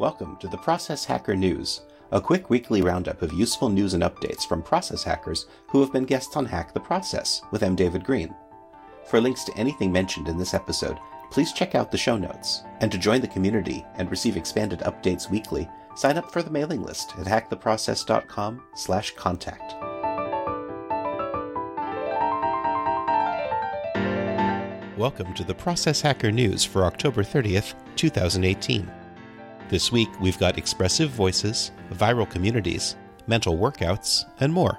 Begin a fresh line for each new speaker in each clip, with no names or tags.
Welcome to the Process Hacker News, a quick weekly roundup of useful news and updates from process hackers who have been guests on Hack the Process with M. David Green. For links to anything mentioned in this episode, please check out the show notes. And to join the community and receive expanded updates weekly, sign up for the mailing list at hacktheprocess.com/contact. Welcome to the Process Hacker News for October 30th, 2018. This week, we've got expressive voices, viral communities, mental workouts, and more.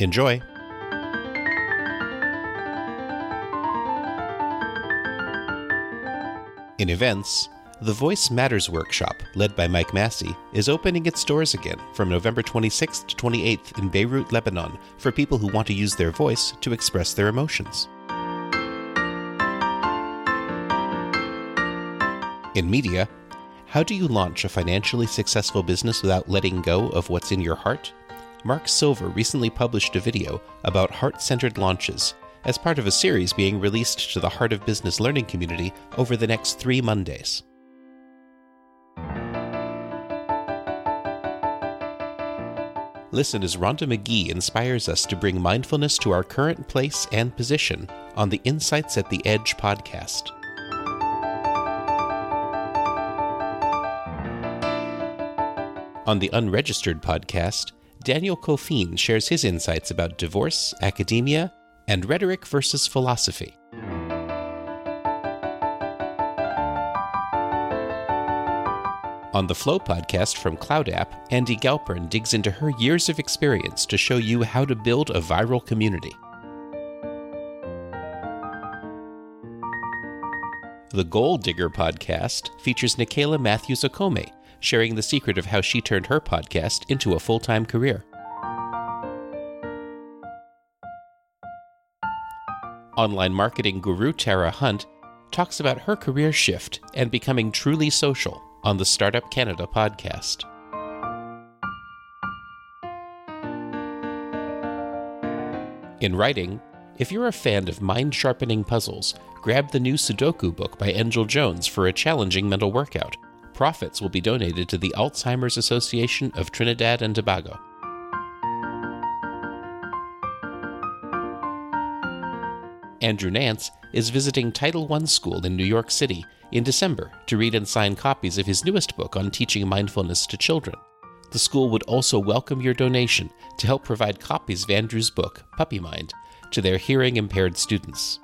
Enjoy! In events, the Voice Matters workshop, led by Mike Massey, is opening its doors again from November 26th to 28th in Beirut, Lebanon, for people who want to use their voice to express their emotions. In media, how do you launch a financially successful business without letting go of what's in your heart? Mark Silver recently published a video about heart centered launches as part of a series being released to the Heart of Business learning community over the next three Mondays. Listen as Rhonda Magee inspires us to bring mindfulness to our current place and position on the Insights at the Edge podcast. On the Unregistered podcast, Daniel Kofin shares his insights about divorce, academia, and rhetoric versus philosophy. On the Flow podcast from Cloud App, Andi Galpern digs into her years of experience to show you how to build a viral community. The Goal Digger podcast features Nicaila Matthews Okome, sharing the secret of how she turned her podcast into a full time career. Online marketing guru Tara Hunt talks about her career shift and becoming truly social on the Startup Canada podcast. In writing, if you're a fan of mind sharpening puzzles, grab the new Sudoku book by Angel Jones for a challenging mental workout. Profits will be donated to the Alzheimer's Association of Trinidad and Tobago. Andrew Nance is visiting Title I School in New York City in December to read and sign copies of his newest book on teaching mindfulness to children. The school would also welcome your donation to help provide copies of Andrew's book, Puppy Mind, to their hearing impaired students.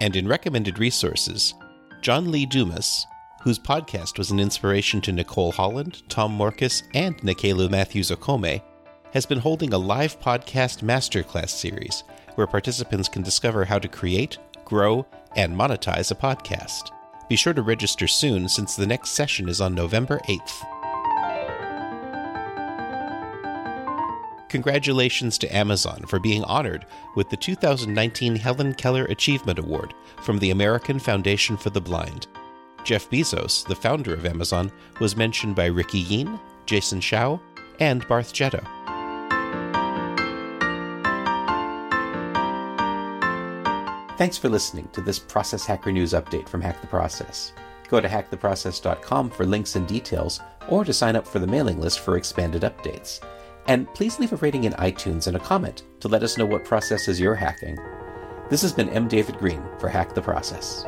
And in recommended resources, John Lee Dumas, whose podcast was an inspiration to Nicole Holland, Tom Morkes, and Nicaila Matthews Okome, has been holding a live podcast masterclass series where participants can discover how to create, grow, and monetize a podcast. Be sure to register soon since the next session is on November 8th. Congratulations to Amazon for being honored with the 2019 Helen Keller Achievement Award from the American Foundation for the Blind. Jeff Bezos, the founder of Amazon, was mentioned by Ricky Yean, Jason Shao, and Barth Getto. Thanks for listening to this Process Hacker News update from Hack the Process. Go to hacktheprocess.com for links and details, or to sign up for the mailing list for expanded updates. And please leave a rating in iTunes and a comment to let us know what processes you're hacking. This has been M. David Green for Hack the Process.